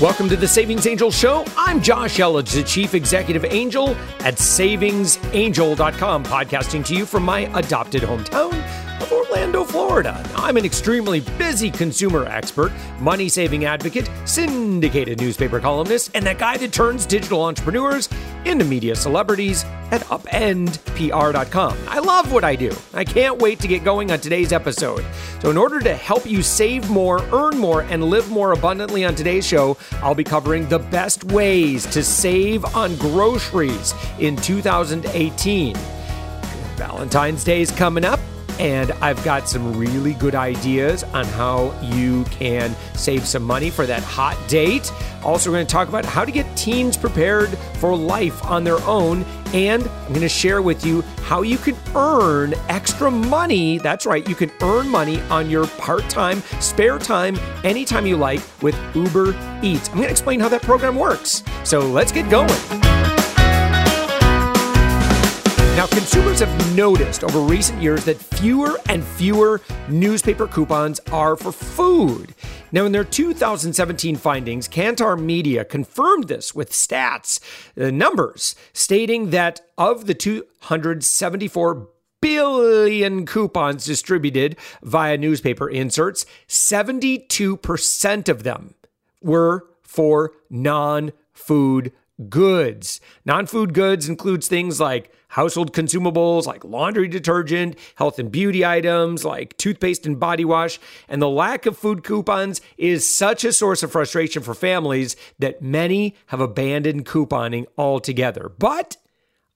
Welcome to the Savings Angel Show. I'm Josh Elledge, the Chief Executive Angel at savingsangel.com, podcasting to you from my adopted hometown of Orlando, Florida. I'm an extremely busy consumer expert, money saving advocate, syndicated newspaper columnist, and that guy that turns digital entrepreneurs into media celebrities at upendpr.com. I love what I do. I can't wait to get going on today's episode. So, in order to help you save more, earn more, and live more abundantly on today's show, I'll be covering the best ways to save on groceries in 2018. Valentine's Day is coming up and I've got some really good ideas on how you can save some money for that hot date. Also, we're going to talk about how to get teens prepared for life on their own, and I'm going to share with you how you can earn extra money. That's right, you can earn money on your part time, spare time, anytime you like with Uber Eats. I'm going to explain how that program works. So let's get going. Now, consumers have noticed over recent years that fewer and fewer newspaper coupons are for food. Now, in their 2017 findings, Kantar Media confirmed this with stats, the numbers, stating that of the 274 billion coupons distributed via newspaper inserts, 72% of them were for non food goods. Non food goods includes things like household consumables like laundry detergent, health and beauty items like toothpaste and body wash. And the lack of food coupons is such a source of frustration for families that many have abandoned couponing altogether. But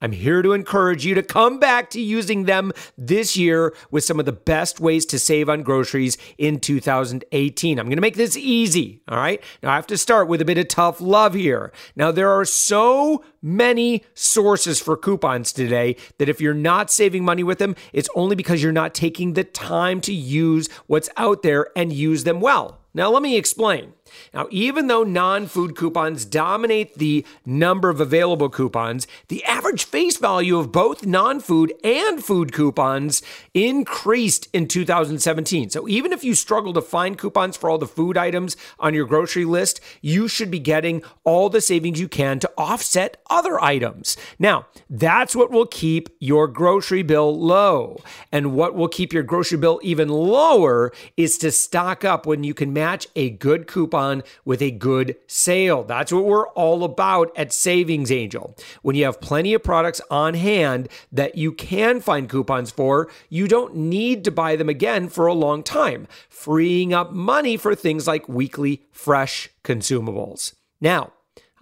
I'm here to encourage you to come back to using them this year with some of the best ways to save on groceries in 2018. I'm going to make this easy. All right. Now I have to start with a bit of tough love here. Now, there are so many sources for coupons today that if you're not saving money with them, it's only because you're not taking the time to use what's out there and use them well. Now, let me explain. Now, even though non food coupons dominate the number of available coupons, the average face value of both non food and food coupons increased in 2017. So, even if you struggle to find coupons for all the food items on your grocery list, you should be getting all the savings you can to offset other items. Now, that's what will keep your grocery bill low. And what will keep your grocery bill even lower is to stock up when you can match a good coupon with a good sale. That's what we're all about at Savings Angel. When you have plenty of products on hand that you can find coupons for, you don't need to buy them again for a long time, freeing up money for things like weekly fresh consumables. Now,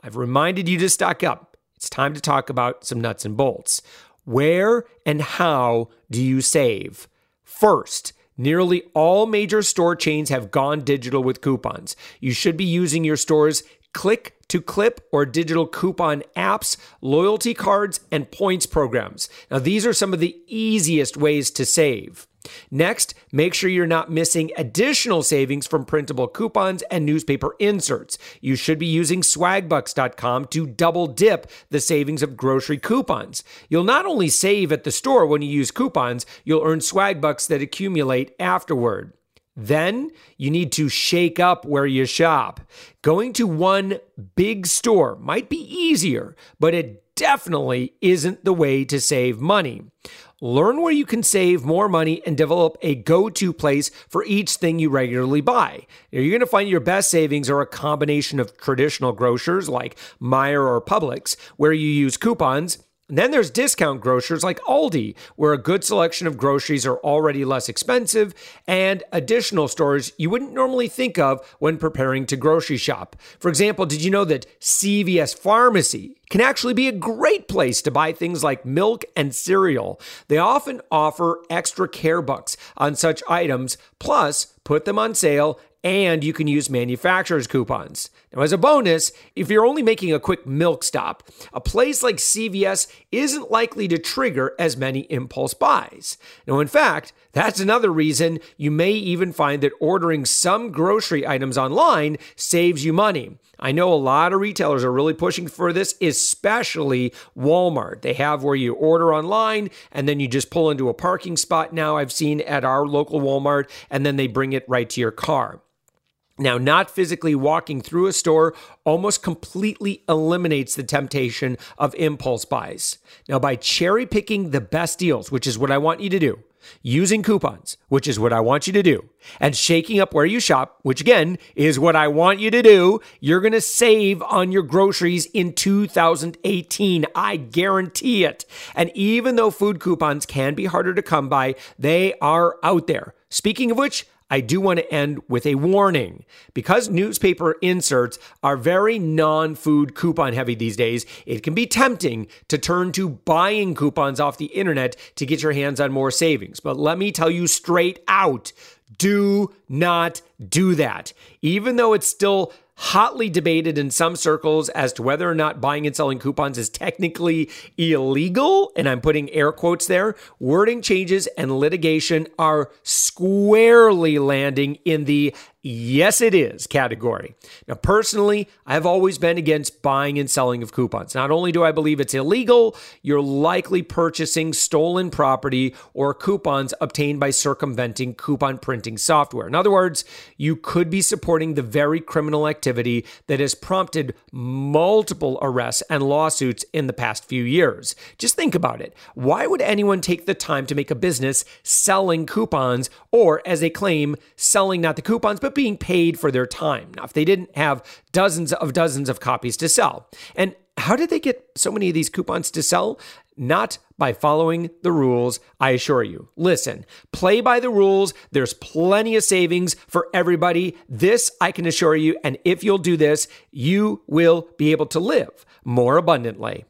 I've reminded you to stock up. It's time to talk about some nuts and bolts. Where and how do you save? First, Nearly all major store chains have gone digital with coupons. You should be using your store's click to clip or digital coupon apps, loyalty cards, and points programs. Now, these are some of the easiest ways to save. Next, make sure you're not missing additional savings from printable coupons and newspaper inserts. You should be using swagbucks.com to double dip the savings of grocery coupons. You'll not only save at the store when you use coupons, you'll earn swagbucks that accumulate afterward. Then you need to shake up where you shop. Going to one big store might be easier, but it definitely isn't the way to save money. Learn where you can save more money and develop a go to place for each thing you regularly buy. You're going to find your best savings are a combination of traditional grocers like Meijer or Publix, where you use coupons then there's discount grocers like Aldi, where a good selection of groceries are already less expensive, and additional stores you wouldn't normally think of when preparing to grocery shop. For example, did you know that CVS Pharmacy can actually be a great place to buy things like milk and cereal? They often offer extra care bucks on such items, plus put them on sale and you can use manufacturer's coupons. Now, as a bonus, if you're only making a quick milk stop, a place like CVS isn't likely to trigger as many impulse buys. Now, in fact, that's another reason you may even find that ordering some grocery items online saves you money. I know a lot of retailers are really pushing for this, especially Walmart. They have where you order online and then you just pull into a parking spot now, I've seen at our local Walmart, and then they bring it right to your car. Now, not physically walking through a store almost completely eliminates the temptation of impulse buys. Now, by cherry picking the best deals, which is what I want you to do, using coupons, which is what I want you to do, and shaking up where you shop, which again is what I want you to do, you're going to save on your groceries in 2018. I guarantee it. And even though food coupons can be harder to come by, they are out there. Speaking of which, I do want to end with a warning. Because newspaper inserts are very non food coupon heavy these days, it can be tempting to turn to buying coupons off the internet to get your hands on more savings. But let me tell you straight out do not do that. Even though it's still hotly debated in some circles as to whether or not buying and selling coupons is technically illegal, and I'm putting air quotes there, wording changes and litigation are squarely landing in the Yes, it is category. Now, personally, I've always been against buying and selling of coupons. Not only do I believe it's illegal, you're likely purchasing stolen property or coupons obtained by circumventing coupon printing software. In other words, you could be supporting the very criminal activity that has prompted multiple arrests and lawsuits in the past few years. Just think about it. Why would anyone take the time to make a business selling coupons or, as they claim, selling not the coupons, but being paid for their time. Now, if they didn't have dozens of dozens of copies to sell, and how did they get so many of these coupons to sell? Not by following the rules, I assure you. Listen, play by the rules. There's plenty of savings for everybody. This I can assure you. And if you'll do this, you will be able to live more abundantly.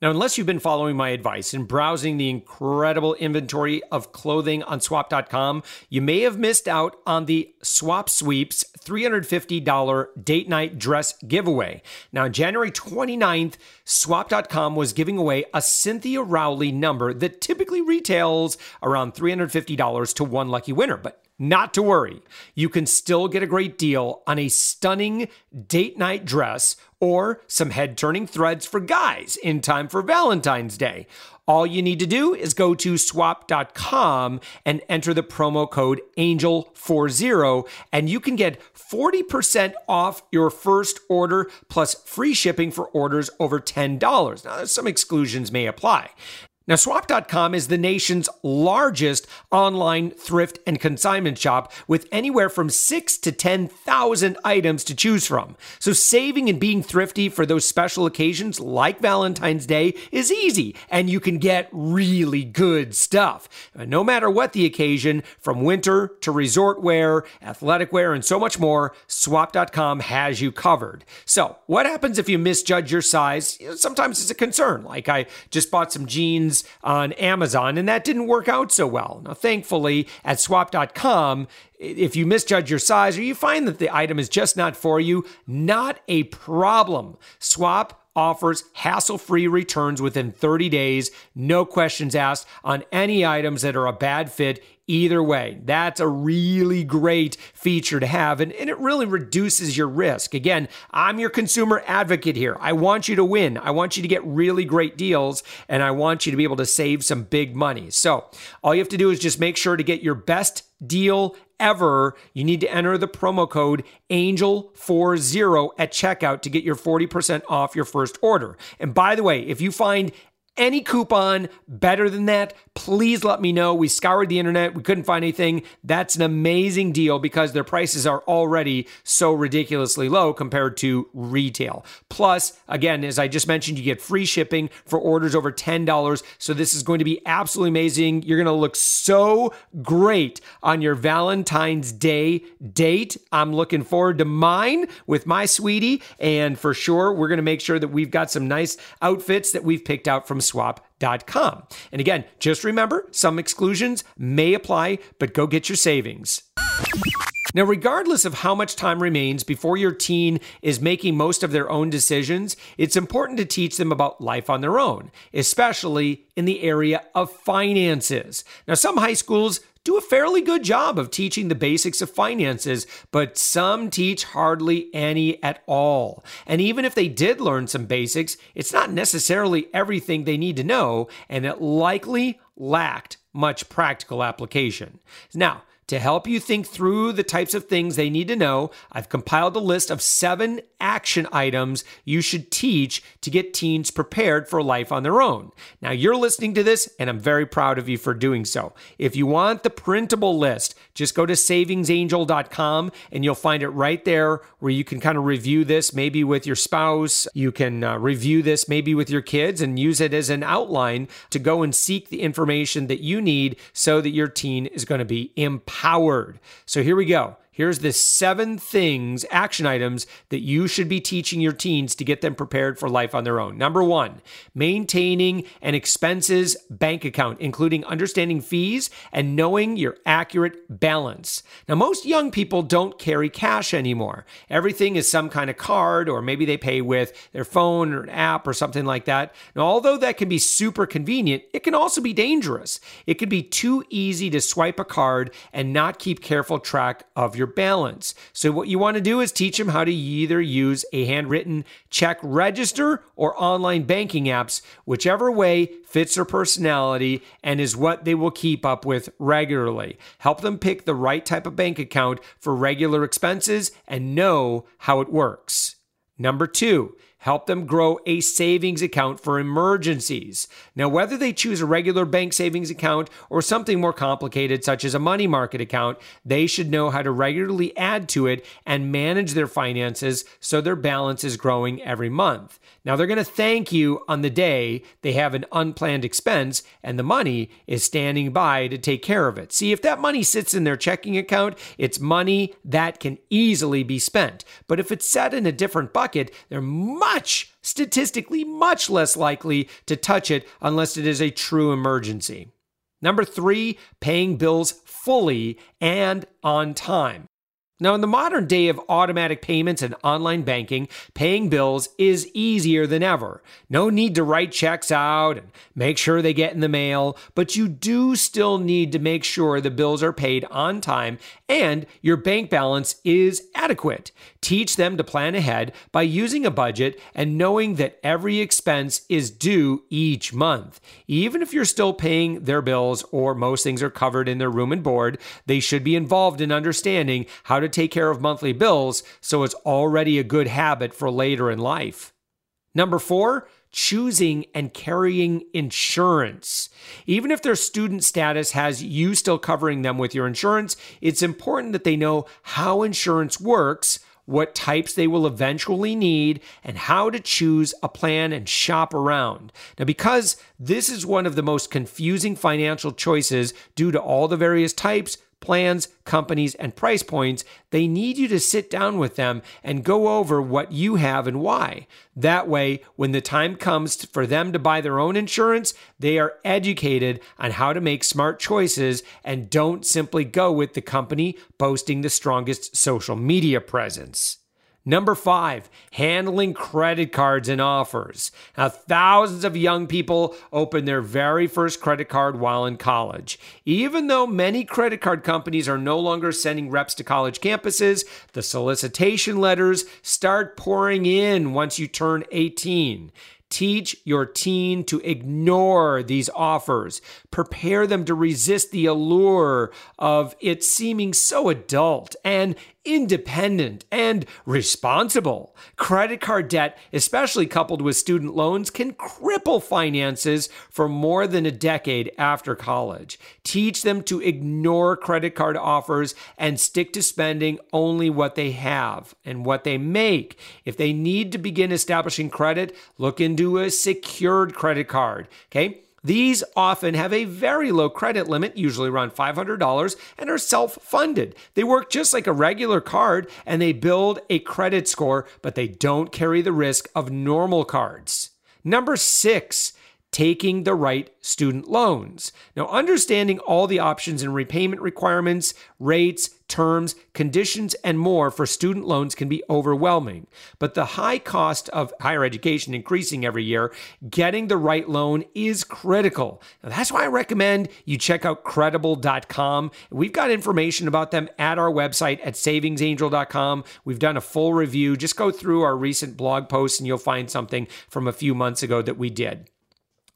Now, unless you've been following my advice and browsing the incredible inventory of clothing on swap.com, you may have missed out on the Swap Sweeps $350 date night dress giveaway. Now, on January 29th, swap.com was giving away a Cynthia Rowley number that typically retails around $350 to one lucky winner. But not to worry. You can still get a great deal on a stunning date night dress or some head turning threads for guys in time for Valentine's Day. All you need to do is go to swap.com and enter the promo code ANGEL40 and you can get 40% off your first order plus free shipping for orders over $10. Now, some exclusions may apply. Now, swap.com is the nation's largest online thrift and consignment shop with anywhere from six to 10,000 items to choose from. So, saving and being thrifty for those special occasions like Valentine's Day is easy, and you can get really good stuff. No matter what the occasion, from winter to resort wear, athletic wear, and so much more, swap.com has you covered. So, what happens if you misjudge your size? Sometimes it's a concern. Like, I just bought some jeans on Amazon, and that didn't work out so well. Now, thankfully, at swap.com, if you misjudge your size or you find that the item is just not for you, not a problem. Swap offers hassle free returns within 30 days, no questions asked on any items that are a bad fit either way. That's a really great feature to have, and, and it really reduces your risk. Again, I'm your consumer advocate here. I want you to win. I want you to get really great deals, and I want you to be able to save some big money. So, all you have to do is just make sure to get your best deal ever, you need to enter the promo code ANGEL40 at checkout to get your 40% off your first order. And by the way, if you find any coupon better than that, please let me know. We scoured the internet, we couldn't find anything. That's an amazing deal because their prices are already so ridiculously low compared to retail. Plus, again, as I just mentioned, you get free shipping for orders over $10. So this is going to be absolutely amazing. You're going to look so great on your Valentine's Day date. I'm looking forward to mine with my sweetie. And for sure, we're going to make sure that we've got some nice outfits that we've picked out from swap.com. And again, just remember some exclusions may apply, but go get your savings. Now, regardless of how much time remains before your teen is making most of their own decisions, it's important to teach them about life on their own, especially in the area of finances. Now, some high schools do a fairly good job of teaching the basics of finances, but some teach hardly any at all. And even if they did learn some basics, it's not necessarily everything they need to know, and it likely lacked much practical application. Now, To help you think through the types of things they need to know, I've compiled a list of seven action items you should teach to get teens prepared for life on their own. Now, you're listening to this, and I'm very proud of you for doing so. If you want the printable list, just go to savingsangel.com and you'll find it right there where you can kind of review this maybe with your spouse. You can uh, review this maybe with your kids and use it as an outline to go and seek the information that you need so that your teen is going to be empowered empowered. So here we go. Here's the seven things, action items that you should be teaching your teens to get them prepared for life on their own. Number one, maintaining an expenses bank account, including understanding fees and knowing your accurate balance. Now, most young people don't carry cash anymore. Everything is some kind of card, or maybe they pay with their phone or an app or something like that. Now, although that can be super convenient, it can also be dangerous. It can be too easy to swipe a card and not keep careful track of your balance. So, what you want to do is teach them how to either use a handwritten check register or online banking apps, whichever way fits their personality and is what they will keep up with regularly. Help them pick the right type of bank account for regular expenses and know how it works. Number two, help them grow a savings account for emergencies. Now, whether they choose a regular bank savings account or something more complicated, such as a money market account, they should know how to regularly add to it and manage their finances so their balance is growing every month. Now, they're going to thank you on the day they have an unplanned expense and the money is standing by to take care of it. See, if that money sits in their checking account, it's money that can easily be spent. But if it's set in a different bucket, they're much, statistically, much less likely to touch it unless it is a true emergency. Number three, paying bills fully and on time. Now, in the modern day of automatic payments and online banking, paying bills is easier than ever. No need to write checks out and make sure they get in the mail, but you do still need to make sure the bills are paid on time and your bank balance is adequate. Teach them to plan ahead by using a budget and knowing that every expense is due each month. Even if you're still paying their bills or most things are covered in their room and board, they should be involved in understanding how to to take care of monthly bills, so it's already a good habit for later in life. Number four, choosing and carrying insurance. Even if their student status has you still covering them with your insurance, it's important that they know how insurance works, what types they will eventually need, and how to choose a plan and shop around. Now, because this is one of the most confusing financial choices due to all the various types, plans, companies, and price points, they need you to sit down with them and go over what you have and why. That way, when the time comes for them to buy their own insurance, they are educated on how to make smart choices and don't simply go with the company boasting the strongest social media presence. Number five, handling credit cards and offers. Now, thousands of young people open their very first credit card while in college. Even though many credit card companies are no longer sending reps to college campuses, the solicitation letters start pouring in once you turn 18. Teach your teen to ignore these offers. Prepare them to resist the allure of it seeming so adult and independent and responsible. Credit card debt, especially coupled with student loans, can cripple finances for more than a decade after college. Teach them to ignore credit card offers and stick to spending only what they have and what they make. If they need to begin establishing credit, look into a secured credit card. Okay. These often have a very low credit limit, usually around $500, and are self funded. They work just like a regular card and they build a credit score, but they don't carry the risk of normal cards. Number six, taking the right student loans. Now, understanding all the options and repayment requirements, rates, terms, conditions, and more for student loans can be overwhelming. But the high cost of higher education increasing every year, getting the right loan is critical. Now, that's why I recommend you check out credible.com. We've got information about them at our website at savingsangel.com. We've done a full review. Just go through our recent blog posts and you'll find something from a few months ago that we did.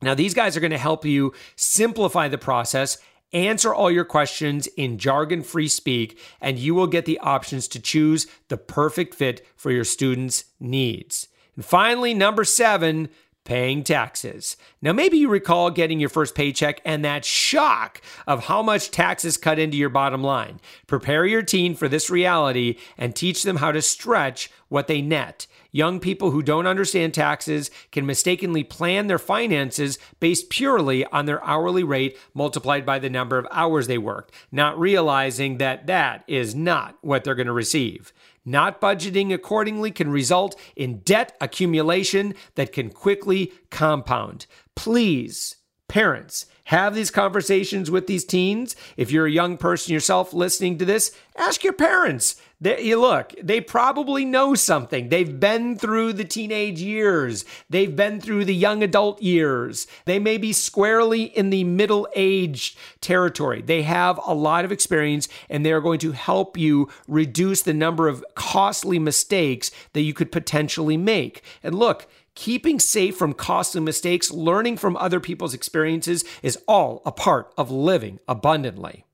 Now, these guys are going to help you simplify the process answer all your questions in jargon free speak, and you will get the options to choose the perfect fit for your students' needs. And finally, number seven, paying taxes. Now, maybe you recall getting your first paycheck and that shock of how much taxes cut into your bottom line. Prepare your teen for this reality and teach them how to stretch what they net. Young people who don't understand taxes can mistakenly plan their finances based purely on their hourly rate multiplied by the number of hours they worked, not realizing that that is not what they're going to receive. Not budgeting accordingly can result in debt accumulation that can quickly compound. Please, parents, have these conversations with these teens. If you're a young person yourself listening to this, ask your parents. They, you look, they probably know something. They've been through the teenage years. They've been through the young adult years. They may be squarely in the middle age territory. They have a lot of experience and they're going to help you reduce the number of costly mistakes that you could potentially make. And look, Keeping safe from costly mistakes, learning from other people's experiences is all a part of living abundantly.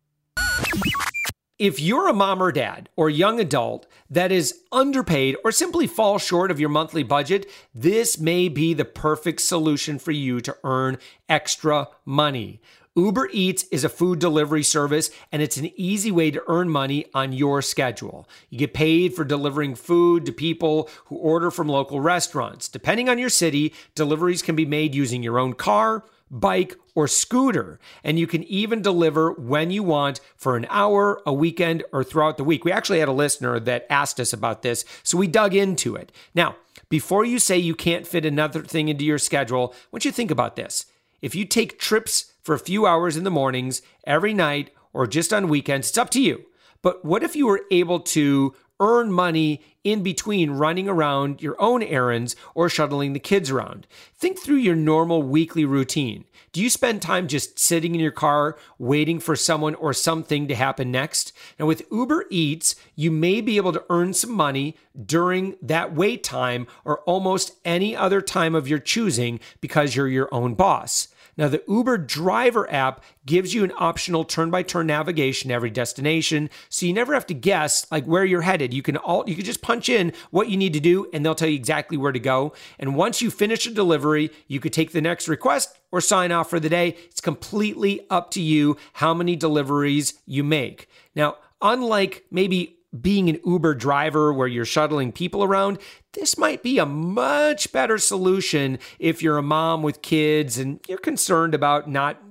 If you're a mom or dad or young adult that is underpaid or simply falls short of your monthly budget, this may be the perfect solution for you to earn extra money. Uber Eats is a food delivery service and it's an easy way to earn money on your schedule. You get paid for delivering food to people who order from local restaurants. Depending on your city, deliveries can be made using your own car bike, or scooter. And you can even deliver when you want for an hour, a weekend, or throughout the week. We actually had a listener that asked us about this, so we dug into it. Now, before you say you can't fit another thing into your schedule, I want you to think about this. If you take trips for a few hours in the mornings, every night, or just on weekends, it's up to you. But what if you were able to earn money in between running around your own errands or shuttling the kids around. Think through your normal weekly routine. Do you spend time just sitting in your car waiting for someone or something to happen next? Now, with Uber Eats, you may be able to earn some money during that wait time or almost any other time of your choosing because you're your own boss. Now, the Uber driver app gives you an optional turn by turn navigation every destination. So you never have to guess like where you're headed. You can all, you can just punch in what you need to do and they'll tell you exactly where to go. And once you finish a delivery, you could take the next request or sign off for the day. It's completely up to you how many deliveries you make. Now, unlike maybe being an Uber driver where you're shuttling people around, this might be a much better solution if you're a mom with kids and you're concerned about not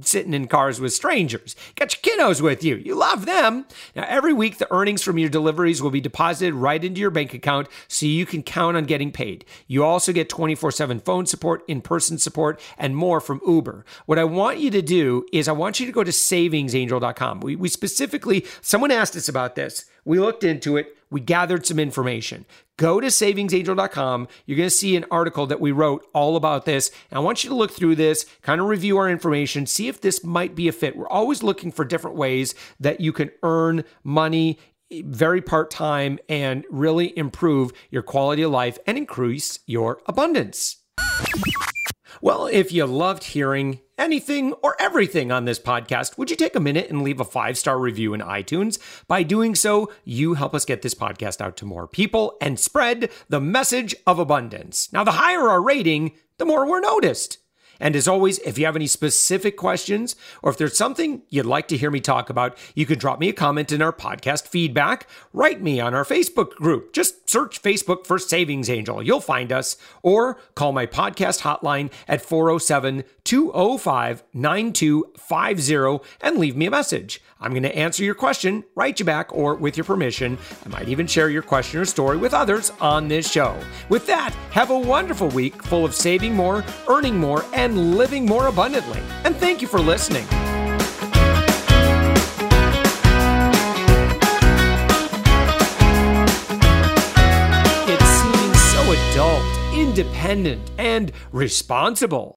sitting in cars with strangers. Got your kiddos with you. You love them. Now, every week, the earnings from your deliveries will be deposited right into your bank account so you can count on getting paid. You also get 24 7 phone support, in person support, and more from Uber. What I want you to do is I want you to go to savingsangel.com. We, we specifically, someone asked us about this. We looked into it. We gathered some information. Go to savingsangel.com. You're going to see an article that we wrote all about this. And I want you to look through this, kind of review our information, see if this might be a fit. We're always looking for different ways that you can earn money very part time and really improve your quality of life and increase your abundance. Well, if you loved hearing anything or everything on this podcast, would you take a minute and leave a five star review in iTunes? By doing so, you help us get this podcast out to more people and spread the message of abundance. Now, the higher our rating, the more we're noticed. And as always, if you have any specific questions or if there's something you'd like to hear me talk about, you can drop me a comment in our podcast feedback, write me on our Facebook group. Just search Facebook for Savings Angel. You'll find us or call my podcast hotline at 407 205 9250 and leave me a message. I'm going to answer your question, write you back, or with your permission, I might even share your question or story with others on this show. With that, have a wonderful week full of saving more, earning more, and living more abundantly. And thank you for listening. It seems so adult, independent, and responsible.